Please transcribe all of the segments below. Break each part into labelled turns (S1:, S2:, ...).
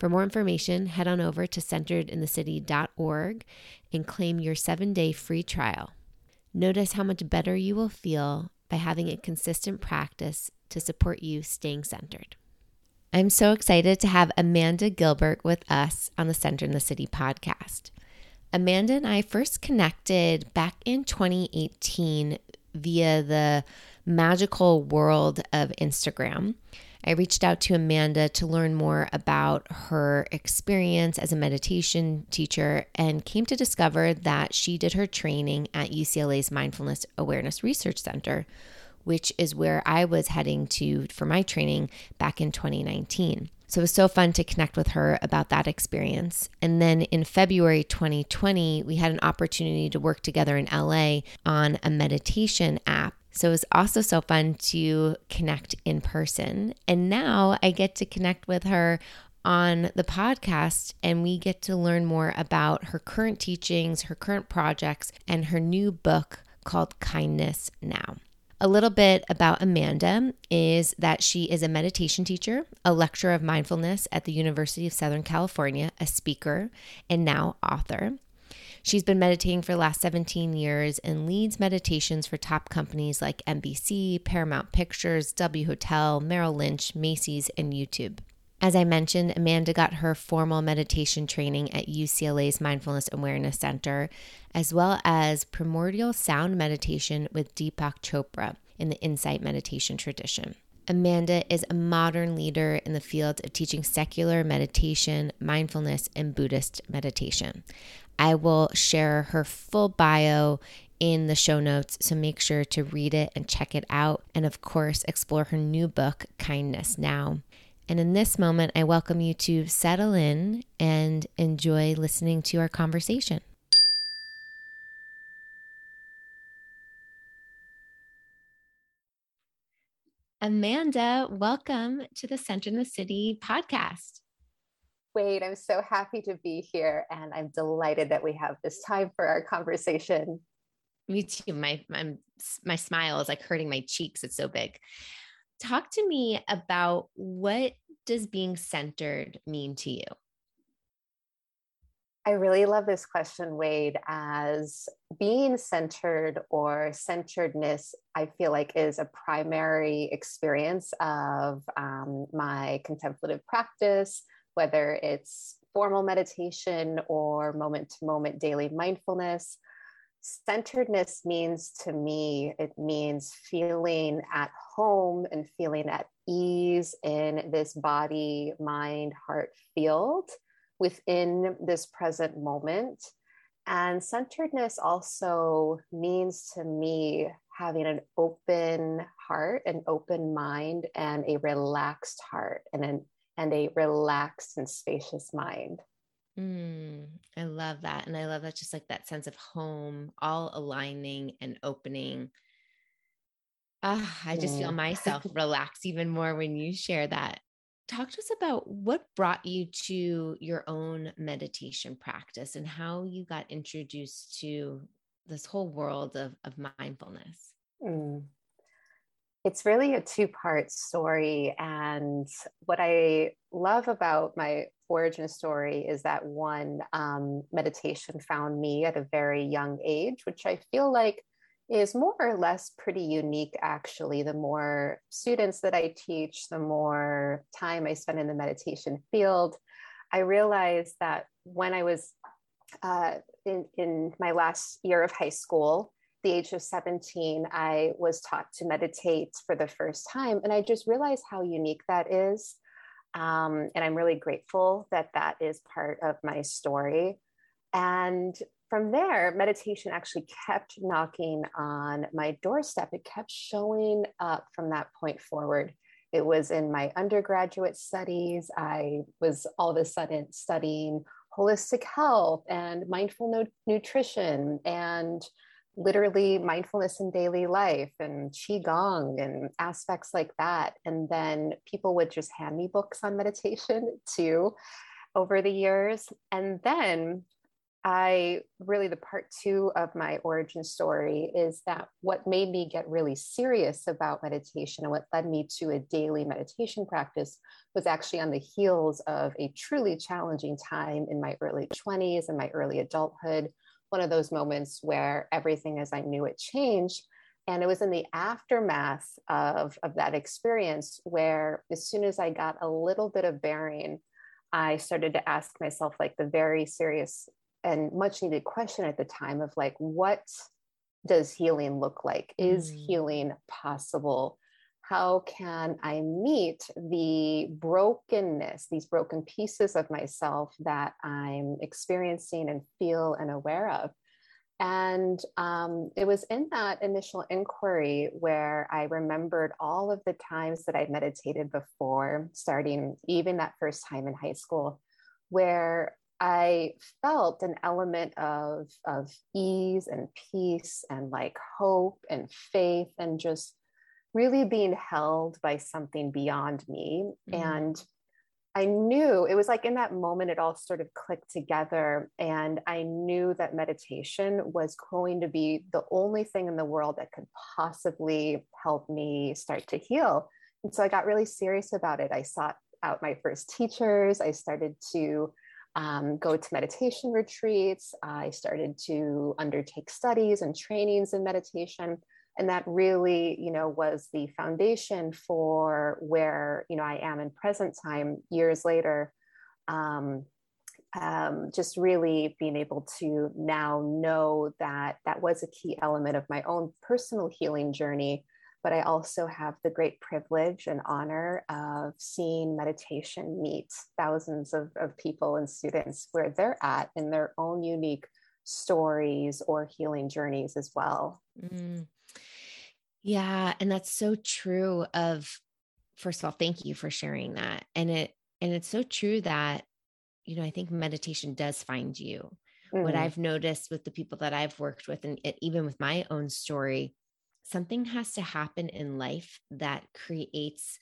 S1: For more information, head on over to centeredinthecity.org and claim your seven day free trial. Notice how much better you will feel by having a consistent practice to support you staying centered. I'm so excited to have Amanda Gilbert with us on the Center in the City podcast. Amanda and I first connected back in 2018 via the magical world of Instagram. I reached out to Amanda to learn more about her experience as a meditation teacher and came to discover that she did her training at UCLA's Mindfulness Awareness Research Center, which is where I was heading to for my training back in 2019. So it was so fun to connect with her about that experience. And then in February 2020, we had an opportunity to work together in LA on a meditation app so it was also so fun to connect in person. And now I get to connect with her on the podcast and we get to learn more about her current teachings, her current projects, and her new book called Kindness Now. A little bit about Amanda is that she is a meditation teacher, a lecturer of mindfulness at the University of Southern California, a speaker, and now author. She's been meditating for the last 17 years and leads meditations for top companies like NBC, Paramount Pictures, W Hotel, Merrill Lynch, Macy's, and YouTube. As I mentioned, Amanda got her formal meditation training at UCLA's Mindfulness Awareness Center, as well as primordial sound meditation with Deepak Chopra in the Insight meditation tradition. Amanda is a modern leader in the field of teaching secular meditation, mindfulness, and Buddhist meditation. I will share her full bio in the show notes, so make sure to read it and check it out. And of course, explore her new book, Kindness Now. And in this moment, I welcome you to settle in and enjoy listening to our conversation. Amanda, welcome to the Center in the City podcast.
S2: Wade, I'm so happy to be here and I'm delighted that we have this time for our conversation.
S1: Me too. My, my, my smile is like hurting my cheeks. It's so big. Talk to me about what does being centered mean to you?
S2: I really love this question, Wade, as being centered or centeredness, I feel like is a primary experience of um, my contemplative practice, whether it's formal meditation or moment to moment daily mindfulness. Centeredness means to me, it means feeling at home and feeling at ease in this body, mind, heart field within this present moment. And centeredness also means to me having an open heart, an open mind, and a relaxed heart and an and a relaxed and spacious mind.
S1: Mm, I love that. And I love that just like that sense of home, all aligning and opening. Ah, I just feel myself relax even more when you share that. Talk to us about what brought you to your own meditation practice and how you got introduced to this whole world of, of mindfulness. Mm
S2: it's really a two part story. And what I love about my origin story is that one, um, meditation found me at a very young age, which I feel like is more or less pretty unique, actually. The more students that I teach, the more time I spend in the meditation field. I realized that when I was uh, in, in my last year of high school, the age of 17, I was taught to meditate for the first time. And I just realized how unique that is. Um, and I'm really grateful that that is part of my story. And from there, meditation actually kept knocking on my doorstep. It kept showing up from that point forward. It was in my undergraduate studies. I was all of a sudden studying holistic health and mindful no- nutrition and literally mindfulness in daily life and qigong and aspects like that and then people would just hand me books on meditation too over the years and then I really, the part two of my origin story is that what made me get really serious about meditation and what led me to a daily meditation practice was actually on the heels of a truly challenging time in my early 20s and my early adulthood. One of those moments where everything as I knew it changed. And it was in the aftermath of, of that experience where, as soon as I got a little bit of bearing, I started to ask myself like the very serious and much needed question at the time of like what does healing look like is mm. healing possible how can i meet the brokenness these broken pieces of myself that i'm experiencing and feel and aware of? And um, it was in that initial inquiry where I remembered all of the times that I'd meditated before, starting even that first time in high school, where I felt an element of, of ease and peace and like hope and faith and just really being held by something beyond me. Mm-hmm. And I knew it was like in that moment, it all sort of clicked together. And I knew that meditation was going to be the only thing in the world that could possibly help me start to heal. And so I got really serious about it. I sought out my first teachers. I started to um, go to meditation retreats. I started to undertake studies and trainings in meditation. And that really, you know, was the foundation for where, you know, I am in present time years later. Um, um, just really being able to now know that that was a key element of my own personal healing journey but I also have the great privilege and honor of seeing meditation meet thousands of, of people and students where they're at in their own unique stories or healing journeys as well. Mm.
S1: Yeah. And that's so true of, first of all, thank you for sharing that. And it, and it's so true that, you know, I think meditation does find you. Mm. What I've noticed with the people that I've worked with, and it, even with my own story, something has to happen in life that creates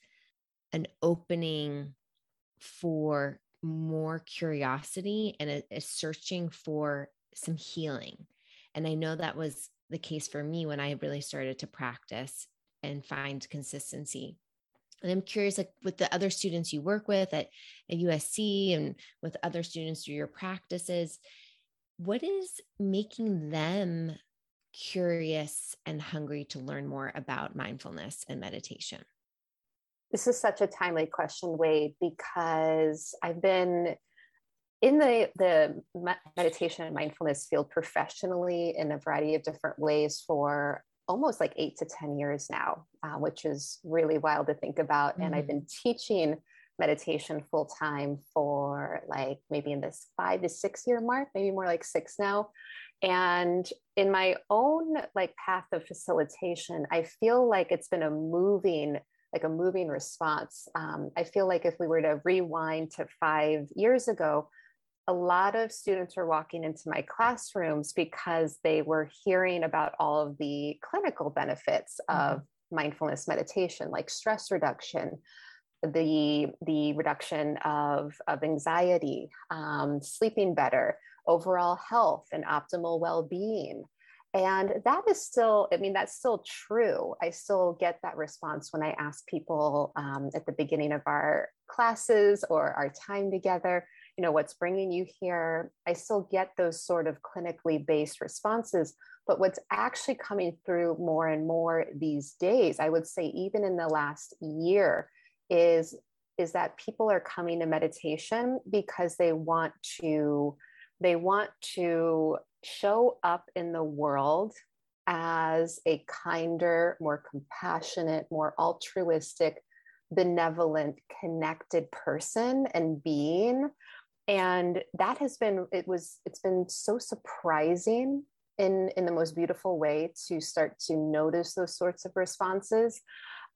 S1: an opening for more curiosity and a, a, searching for some healing. And I know that was the case for me when I really started to practice and find consistency. And I'm curious, like with the other students you work with at, at USC and with other students through your practices, what is making them curious and hungry to learn more about mindfulness and meditation?
S2: This is such a timely question, Wade, because I've been in the, the meditation and mindfulness field professionally in a variety of different ways for almost like eight to 10 years now, uh, which is really wild to think about. Mm-hmm. And I've mm-hmm. been teaching meditation full time for like maybe in this five to six year mark, maybe more like six now. And in my own like path of facilitation, I feel like it's been a moving, like a moving response. Um, I feel like if we were to rewind to five years ago, a lot of students were walking into my classrooms because they were hearing about all of the clinical benefits mm-hmm. of mindfulness meditation, like stress reduction, the the reduction of of anxiety, um, sleeping better, overall health and optimal well being. And that is still, I mean, that's still true. I still get that response when I ask people um, at the beginning of our classes or our time together, you know, what's bringing you here? I still get those sort of clinically based responses. But what's actually coming through more and more these days, I would say, even in the last year, is is that people are coming to meditation because they want to they want to show up in the world as a kinder more compassionate more altruistic benevolent connected person and being and that has been it was it's been so surprising in in the most beautiful way to start to notice those sorts of responses.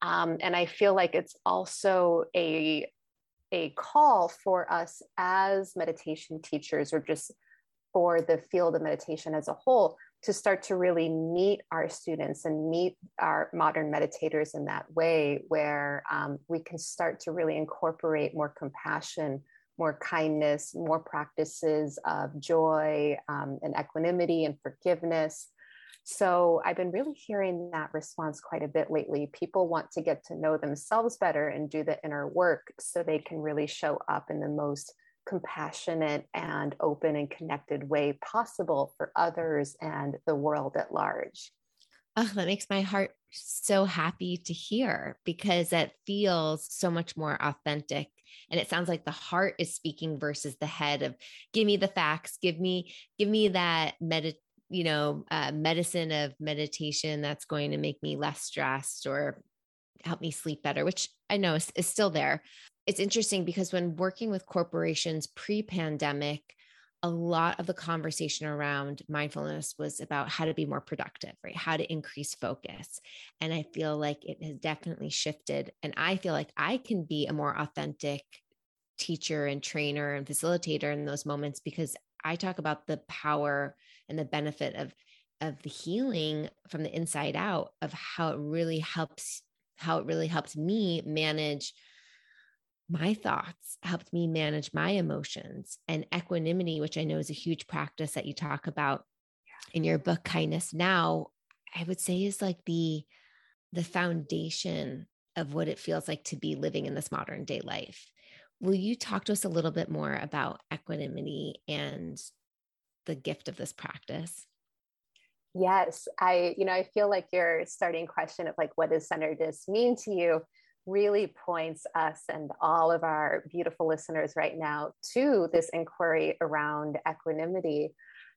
S2: Um, and i feel like it's also a a call for us as meditation teachers or just for the field of meditation as a whole to start to really meet our students and meet our modern meditators in that way where um, we can start to really incorporate more compassion more kindness, more practices of joy um, and equanimity and forgiveness. So I've been really hearing that response quite a bit lately. People want to get to know themselves better and do the inner work so they can really show up in the most compassionate and open and connected way possible for others and the world at large.
S1: Oh, that makes my heart so happy to hear because that feels so much more authentic and it sounds like the heart is speaking versus the head of give me the facts give me give me that med you know uh, medicine of meditation that's going to make me less stressed or help me sleep better which i know is, is still there. It's interesting because when working with corporations pre-pandemic a lot of the conversation around mindfulness was about how to be more productive, right? How to increase focus. And I feel like it has definitely shifted. And I feel like I can be a more authentic teacher and trainer and facilitator in those moments because I talk about the power and the benefit of of the healing from the inside out of how it really helps how it really helps me manage my thoughts helped me manage my emotions and equanimity which i know is a huge practice that you talk about in your book kindness now i would say is like the the foundation of what it feels like to be living in this modern day life. Will you talk to us a little bit more about equanimity and the gift of this practice?
S2: Yes i you know i feel like your starting question of like what does centeredness mean to you really points us and all of our beautiful listeners right now to this inquiry around equanimity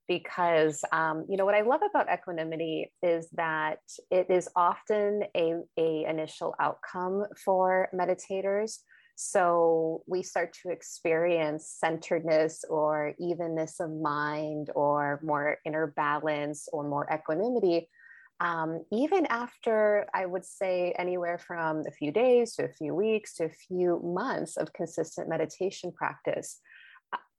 S2: because um, you know what i love about equanimity is that it is often a, a initial outcome for meditators. So we start to experience centeredness or evenness of mind or more inner balance or more equanimity um, even after I would say anywhere from a few days to a few weeks to a few months of consistent meditation practice.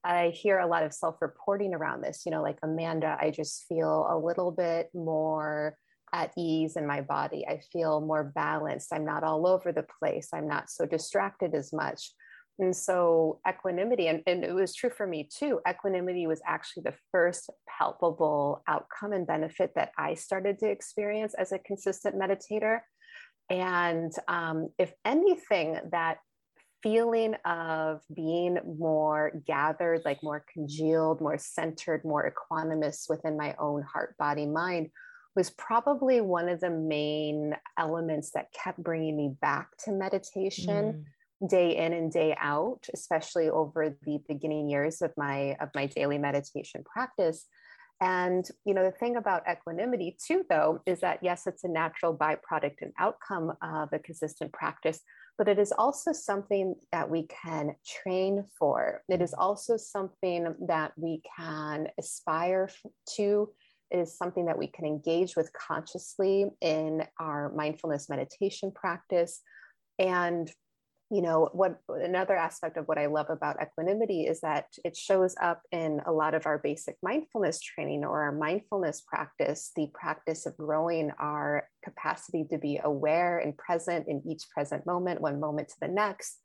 S2: I hear a lot of self reporting around this, you know, like Amanda, I just feel a little bit more at ease in my body. I feel more balanced. I'm not all over the place. I'm not so distracted as much. And so, equanimity, and, and, it was true for me too, equanimity was actually the first palpable outcome and benefit that I started to experience as a consistent meditator. And um, if anything, that feeling of being more gathered, like more congealed, more centered, more equanimous within my own heart, body, mind was probably one of the main elements that kept bringing me back to meditation. Mm day in and day out especially over the beginning years of my of my daily meditation practice. And you know the thing about equanimity too though is that yes it's a natural byproduct and outcome of a consistent practice but it is also something that we can train for. It is also something that we can aspire to. It is something that we can engage with consciously in our mindfulness meditation practice. And you know what another aspect of what i love about equanimity is that it shows up in a lot of our basic mindfulness training or our mindfulness practice the practice of growing our capacity to be aware and present in each present moment one moment to the next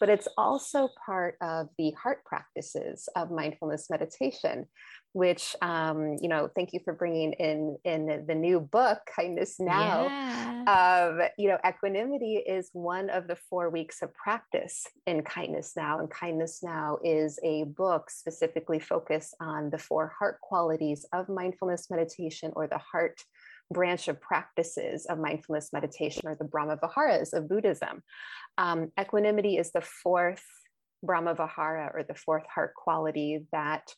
S2: but it's also part of the heart practices of mindfulness meditation which um, you know thank you for bringing in in the new book kindness now yeah. of you know equanimity is one of the four weeks of practice in kindness now and kindness now is a book specifically focused on the four heart qualities of mindfulness meditation or the heart branch of practices of mindfulness meditation or the Brahma Viharas of Buddhism. Um, equanimity is the fourth Brahma Vihara or the fourth heart quality that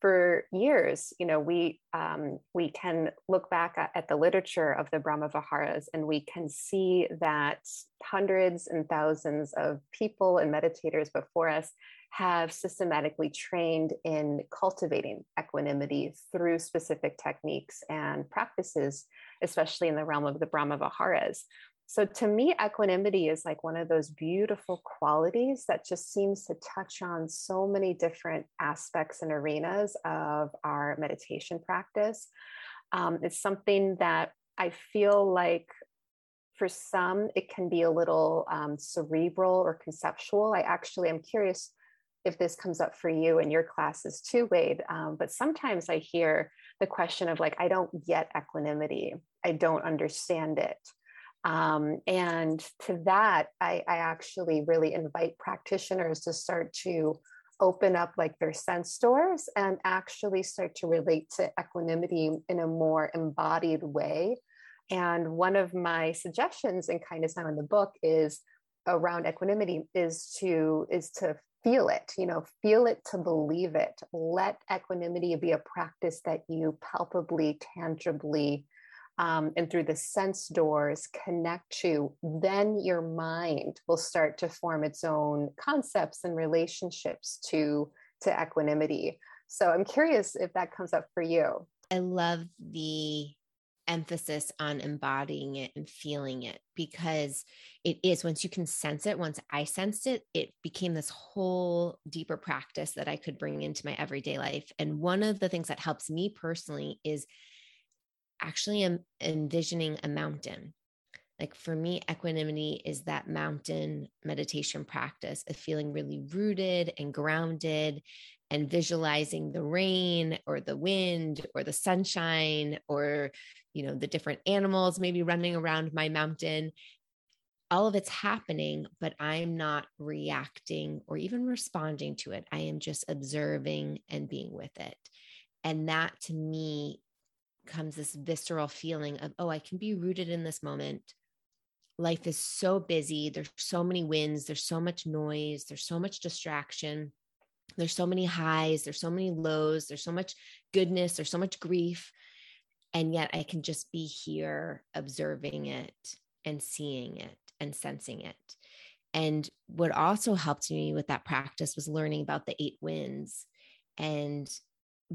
S2: for years, you know, we um, we can look back at, at, the literature of the Brahma Viharas and we can see that hundreds and thousands of people and meditators before us have systematically trained in cultivating equanimity through specific techniques and practices, especially in the realm of the Brahma Viharas. So to me, equanimity is like one of those beautiful qualities that just seems to touch on so many different aspects and arenas of our meditation practice. Um, it's something that I feel like for some, it can be a little um, cerebral or conceptual. I actually am curious if this comes up for you in your classes too, Wade. Um, but sometimes I hear the question of like, I don't get equanimity, I don't understand it. Um, and to that, I, I actually really invite practitioners to start to open up like their sense doors and actually start to relate to equanimity in a more embodied way. And one of my suggestions in kindness now in the book is around equanimity is to is to feel it you know feel it to believe it let equanimity be a practice that you palpably tangibly um, and through the sense doors connect to, then your mind will start to form its own concepts and relationships to, to equanimity. So I'm curious if that comes up for you.
S1: I love the emphasis on embodying it and feeling it because it is once you can sense it once i sensed it it became this whole deeper practice that i could bring into my everyday life and one of the things that helps me personally is actually envisioning a mountain. Like for me, equanimity is that mountain meditation practice of feeling really rooted and grounded and visualizing the rain or the wind or the sunshine or you know the different animals maybe running around my mountain all of it's happening but i'm not reacting or even responding to it i am just observing and being with it and that to me comes this visceral feeling of, oh, I can be rooted in this moment. Life is so busy. There's so many winds. There's so much noise. There's so much distraction. There's so many highs. There's so many lows. There's so much goodness. There's so much grief. And yet I can just be here observing it and seeing it and sensing it. And what also helped me with that practice was learning about the eight winds and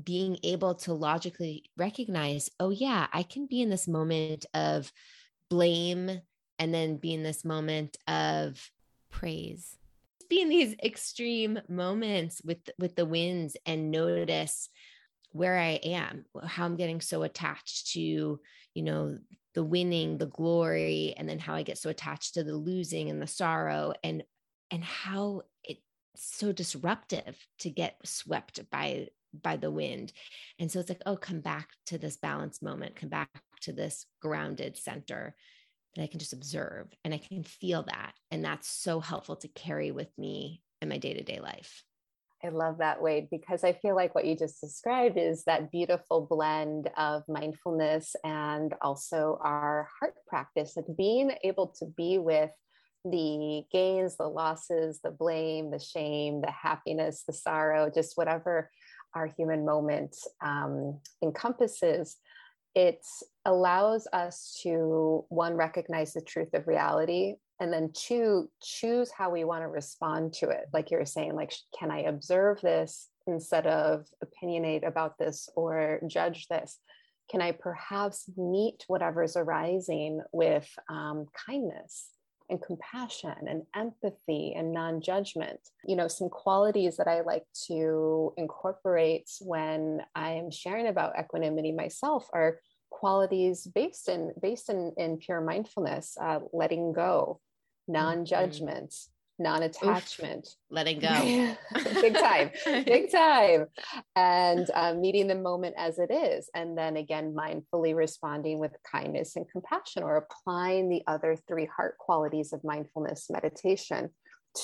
S1: being able to logically recognize, oh, yeah, I can be in this moment of blame and then be in this moment of praise. Be in these extreme moments with with the winds and notice where I am, how I'm getting so attached to, you know, the winning, the glory, and then how I get so attached to the losing and the sorrow and and how it's so disruptive to get swept by by the wind. And so it's like, oh, come back to this balance moment, come back to this grounded center that I can just observe and I can feel that. And that's so helpful to carry with me in my day to day life.
S2: I love that, Wade, because I feel like what you just described is that beautiful blend of mindfulness and also our heart practice, like being able to be with the gains, the losses, the blame, the shame, the happiness, the sorrow, just whatever our human moment um, encompasses, it allows us to one recognize the truth of reality and then two choose how we want to respond to it like you were saying like can i observe this instead of opinionate about this or judge this can i perhaps meet whatever's arising with um, kindness and compassion and empathy and non judgment. You know, some qualities that I like to incorporate when I'm sharing about equanimity myself are qualities based in based in, in pure mindfulness uh, letting go mm-hmm. non-judgment non-attachment. Oof,
S1: letting go.
S2: Big time. Big time. And um, meeting the moment as it is and then again mindfully responding with kindness and compassion or applying the other three heart qualities of mindfulness meditation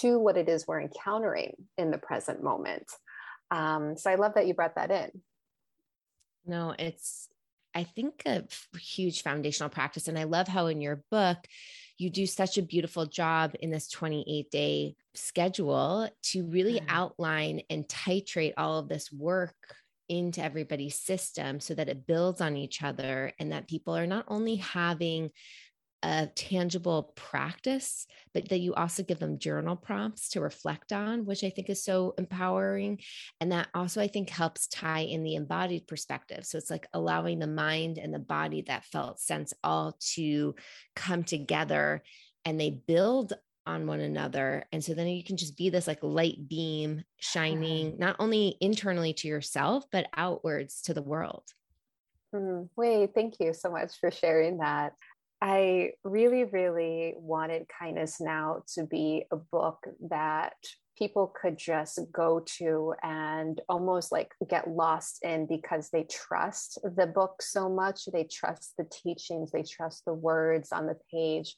S2: to what it is we're encountering in the present moment. Um, so i love that you brought that in.
S1: No it's I think a huge foundational practice. And I love how in your book, you do such a beautiful job in this 28 day schedule to really mm. outline and titrate all of this work into everybody's system so that it builds on each other and that people are not only having a tangible practice, but that you also give them journal prompts to reflect on, which I think is so empowering. And that also, I think, helps tie in the embodied perspective. So it's like allowing the mind and the body, that felt sense, all to come together and they build on one another. And so then you can just be this like light beam shining not only internally to yourself, but outwards to the world.
S2: Mm, Wade, thank you so much for sharing that. I really, really wanted Kindness Now to be a book that people could just go to and almost like get lost in because they trust the book so much. They trust the teachings, they trust the words on the page.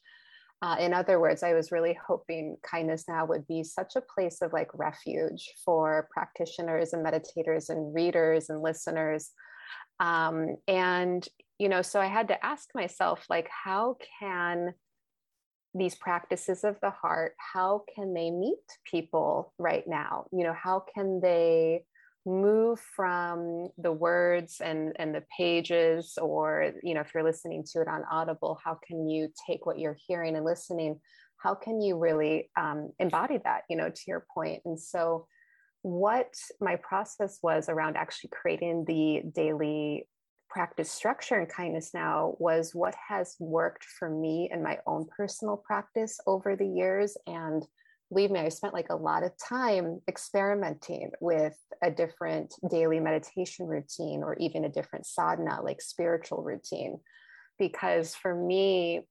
S2: Uh, in other words, I was really hoping Kindness Now would be such a place of like refuge for practitioners and meditators and readers and listeners. Um, and you know so i had to ask myself like how can these practices of the heart how can they meet people right now? You know how can they move from the words and and the pages or you know if you're listening to it on audible how can you take what you're hearing and listening? How can you really um, embody that you know to your point? And so what my process was around actually creating the daily practice structure and kindness now was what has worked for me in my own personal practice over the years. And believe me, I spent like a lot of time experimenting with a different daily meditation routine or even a different sadhana, like spiritual routine. Because for me,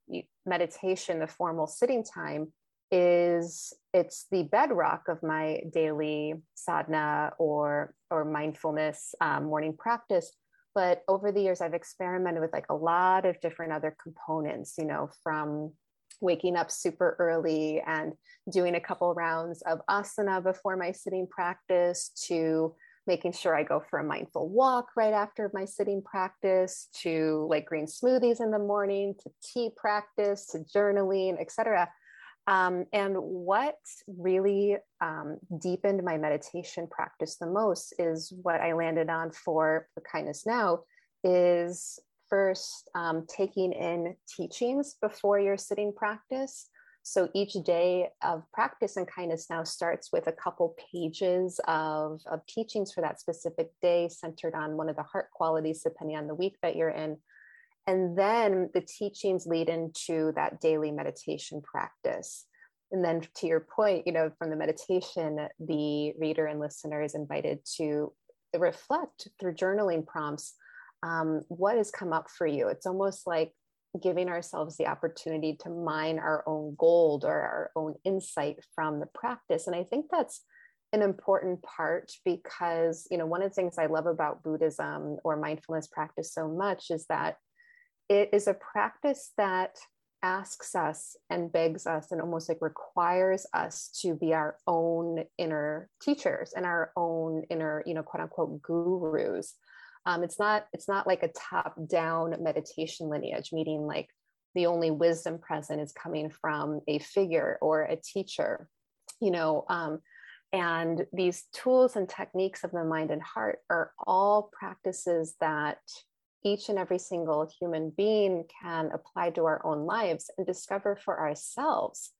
S2: meditation, the formal sitting time, is it's the bedrock of my daily sadhana or or mindfulness um, morning practice but over the years i've experimented with like a lot of different other components you know from waking up super early and doing a couple rounds of asana before my sitting practice to making sure I go for a mindful walk right after my sitting practice to like green smoothies in the morning to tea practice to journaling, etc. Um, and what really um, deepened my meditation practice the most is what I landed on for, Kindness Now is first um, taking in teachings before your sitting practice. So each day of practice and kindness now starts with a couple pages of, of teachings for that specific day, centered on one of the heart qualities, depending on the week that you're in. And then the teachings lead into that daily meditation practice. And then to your point, you know, from the meditation, the reader and listener is invited to reflect through journaling prompts um, what has come up for you. It's almost like giving ourselves the opportunity to mine our own gold or our own insight from the practice. And I think that's an important part because, you know, one of the things I love about Buddhism or mindfulness practice so much is that it is a practice that asks us and begs us and almost like requires us to be our own inner teachers and our own inner you know quote unquote gurus. Um, it's not it's not like a top down meditation lineage meaning like the only wisdom present is coming from a figure or a teacher you know um, and these tools and techniques of the mind and heart are all practices that each and every single human being can apply to our own lives and discover for ourselves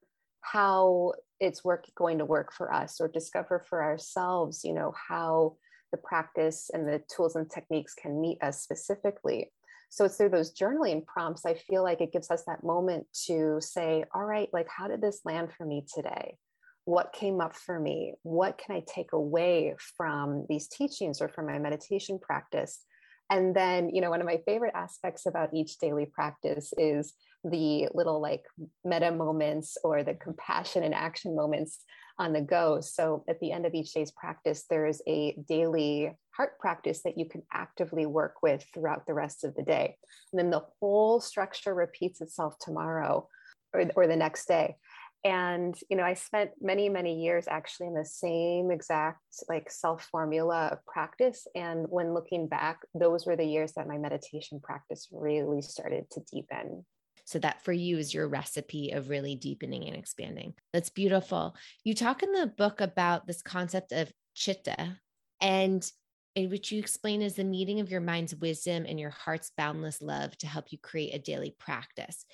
S2: how it's work going to work for us or discover for ourselves you know how the practice and the tools and techniques can meet us specifically. So it's through those journaling prompts i feel like it gives us that moment to say all right like how did this land for me today? What came up for me? What can i take away from these teachings or from my meditation practice and then, you know, one of my favorite aspects about each daily practice is the little like metta moments or the compassion and action moments on the go. So at the end of each day's practice, there is a daily heart practice that you can actively work with throughout the rest of the day. And then the whole structure repeats itself tomorrow or, or the next day. And you know i spent many many years actually in the same exact like self formula of practice. And when looking back those were the years that my meditation practice really started to deepen.
S1: So that for you is your recipe of really deepening and expanding. That's beautiful. You talk in the book about this concept of chitta and in which you explain is the meeting of your mind's wisdom and your heart's boundless love to help you create a daily practice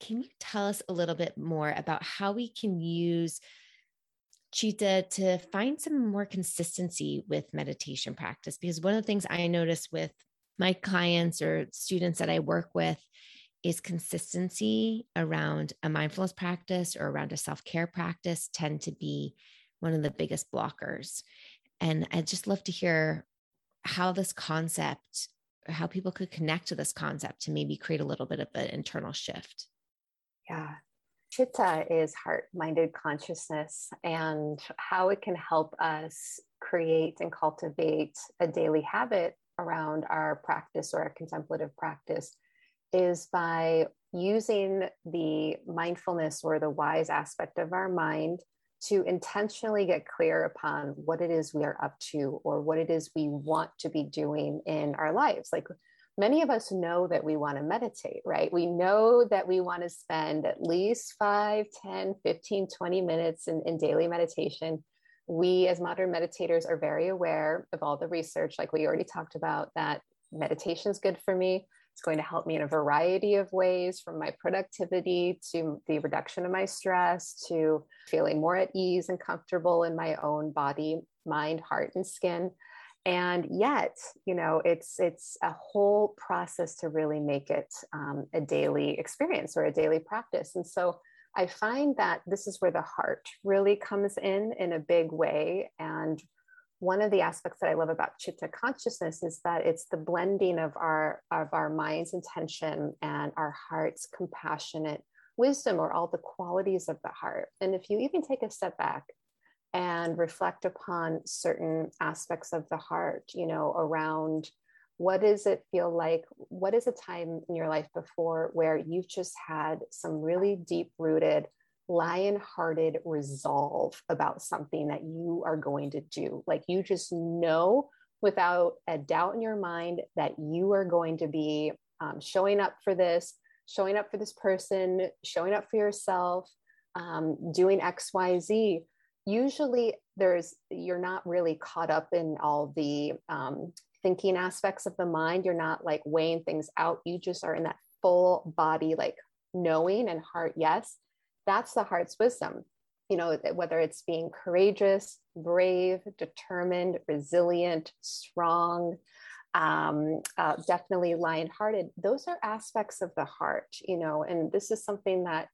S1: can you tell us a little bit more about how we can use Chitta to find some more consistency with meditation practice? Because one of the things I notice with my clients or students that I work with is consistency around a mindfulness practice or around a self care practice tend to be one of the biggest blockers. And I'd just love to hear how this concept, how people could connect to this concept to maybe create a little bit of an internal shift.
S2: Yeah. Chitta is heart minded consciousness and how it can help us create and cultivate a daily habit around our practice or our contemplative practice is by using the mindfulness or the wise aspect of our mind to intentionally get clear upon what it is we are up to or what it is we want to be doing in our lives. Like many of us know that we want to meditate, right? We know that we want to spend at least 5, 10, 15, 20 minutes in, in daily meditation. We, as modern meditators, are very aware of all the research, like we already talked about, that meditation is good for me. It's going to help me in a variety of ways from my productivity to the reduction of my stress to feeling more at ease and comfortable in my own body, mind, heart, and skin and yet you know it's it's a whole process to really make it um, a daily experience or a daily practice. And so i find that this is where the heart really comes in in a big way. And one of the aspects that i love about chitta consciousness is that it's the blending of our of our mind's intention and our heart's compassionate wisdom or all the qualities of the heart. And if you even take a step back and reflect upon certain aspects of the heart, you know, around what does it feel like? What is a time in your life before where you've just had some really deep rooted, lion hearted resolve about something that you are going to do? Like you just know without a doubt in your mind that you are going to be um, showing up for this, showing up for this person, showing up for yourself, um, doing X, Y, Z usually there's you're not really caught up in all the um, thinking aspects of the mind. You're not like weighing things out. You just are in that full body like knowing and heart yes that's the heart's wisdom. You know whether it's being courageous brave determined resilient strong um, uh, definitely lion-hearted those are aspects of the heart you know and this is something that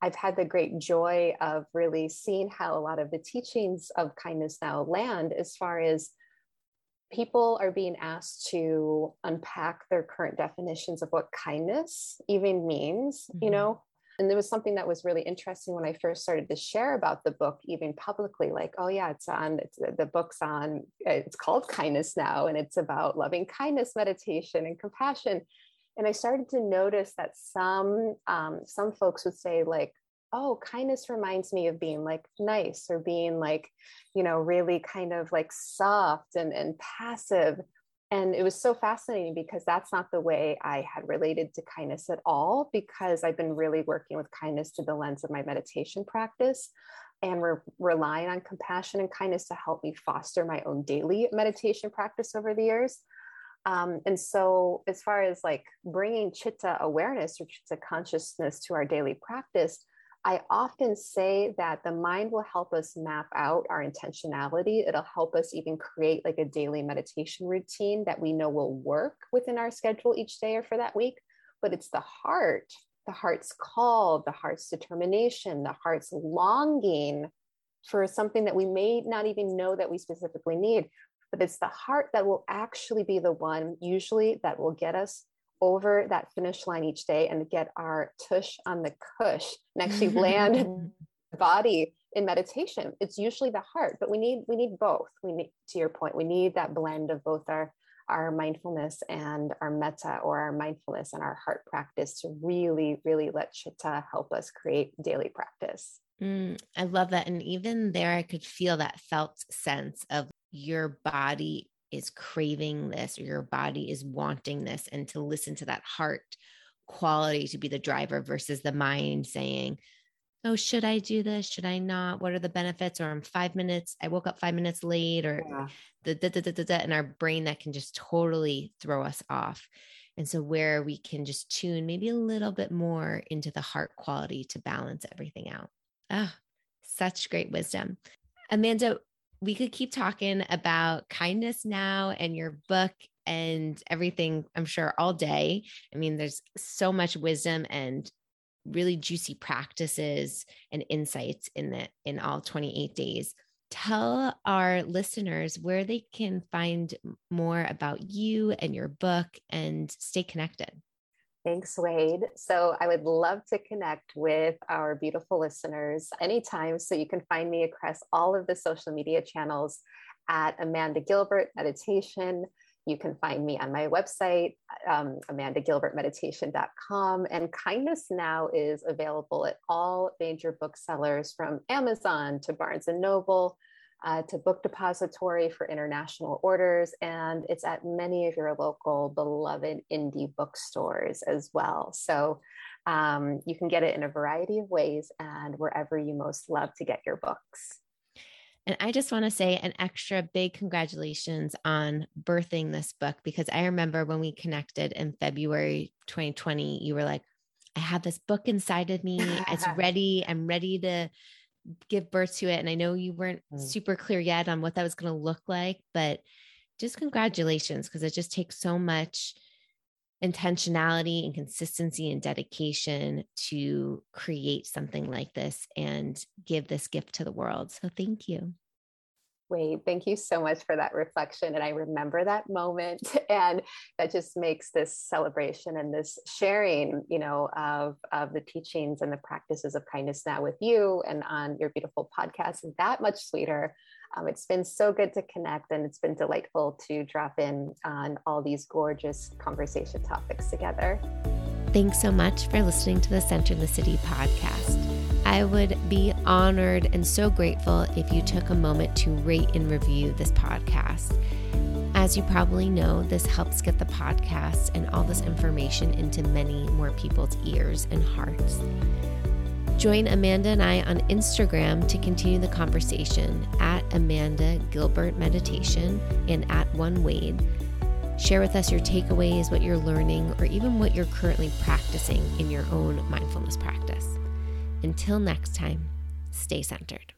S2: I've had the great joy of really seeing how a lot of the teachings of kindness now land as far as people are being asked to unpack their current definitions of what kindness even means, mm-hmm. you know. And there was something that was really interesting when I first started to share about the book, even publicly, like, oh, yeah, it's on, it's the book's on, it's called Kindness Now, and it's about loving kindness meditation and compassion and i started to notice that some um, some folks would say like oh kindness reminds me of being like nice or being like you know really kind of like soft and, and passive. And it was so fascinating because that's not the way i had related to kindness at all because i've been really working with kindness through the lens of my meditation practice and we're relying on compassion and kindness to help me foster my own daily meditation practice over the years um, and so, as far as like bringing chitta awareness or chitta consciousness to our daily practice, I often say that the mind will help us map out our intentionality. It'll help us even create like a daily meditation routine that we know will work within our schedule each day or for that week. But it's the heart, the heart's call, the heart's determination, the heart's longing for something that we may not even know that we specifically need but it's the heart that will actually be the one usually that will get us over that finish line each day and get our tush on the cush and actually land the body in meditation. It's usually the heart but we need we need both. We need to your point we need that blend of both our our mindfulness and our metta or our mindfulness and our heart practice to really really let chitta help us create daily practice.
S1: Mm, I love that. And even there, I could feel that felt sense of your body is craving this or your body is wanting this, and to listen to that heart quality to be the driver versus the mind saying, Oh, should I do this? Should I not? What are the benefits? Or I'm five minutes, I woke up five minutes late, or yeah. the, the, the, the, the, and our brain that can just totally throw us off. And so, where we can just tune maybe a little bit more into the heart quality to balance everything out. Ah, oh, such great wisdom. Amanda, we could keep talking about kindness now and your book and everything, I'm sure, all day. I mean, there's so much wisdom and really juicy practices and insights in the in all 28 days tell our listeners where they can find more about you and your book and stay connected
S2: Thanks, Wade. So I would love to connect with our beautiful listeners anytime. So you can find me across all of the social media channels at Amanda Gilbert Meditation. You can find me on my website, um, amandagilbertmeditation.com. And Kindness Now is available at all major booksellers from Amazon to Barnes and Noble uh, to Book Depository for international orders, and it's at many of your local beloved indie bookstores as well. So um, you can get it in a variety of ways and wherever you most love to get your books.
S1: And I just want to say an extra big congratulations on birthing this book because I remember when we connected in February 2020, you were like, I have this book inside of me. It's ready. I'm ready to give birth to it. And I know you weren't mm. super clear yet on what that was going to look like, but just congratulations because it just takes so much intentionality and consistency and dedication to create something like this and give this gift to the world. So thank you.
S2: Wade, thank you so much for that reflection. And I remember that moment. And that just makes this celebration and this sharing, you know, of, of the teachings and the practices of kindness now with you and on your beautiful podcast that much sweeter. Um, it's been so good to connect and it's been delightful to drop in on all these gorgeous conversation topics together.
S1: Thanks so much for listening to the Center in the City podcast. I would be honored and so grateful if you took a moment to rate and review this podcast. As you probably know, this helps get the podcast and all this information into many more people's ears and hearts. Join Amanda and I on Instagram to continue the conversation at Amanda Gilbert Meditation and at One Wade. Share with us your takeaways, what you're learning, or even what you're currently practicing in your own mindfulness practice. Until next time, stay centered.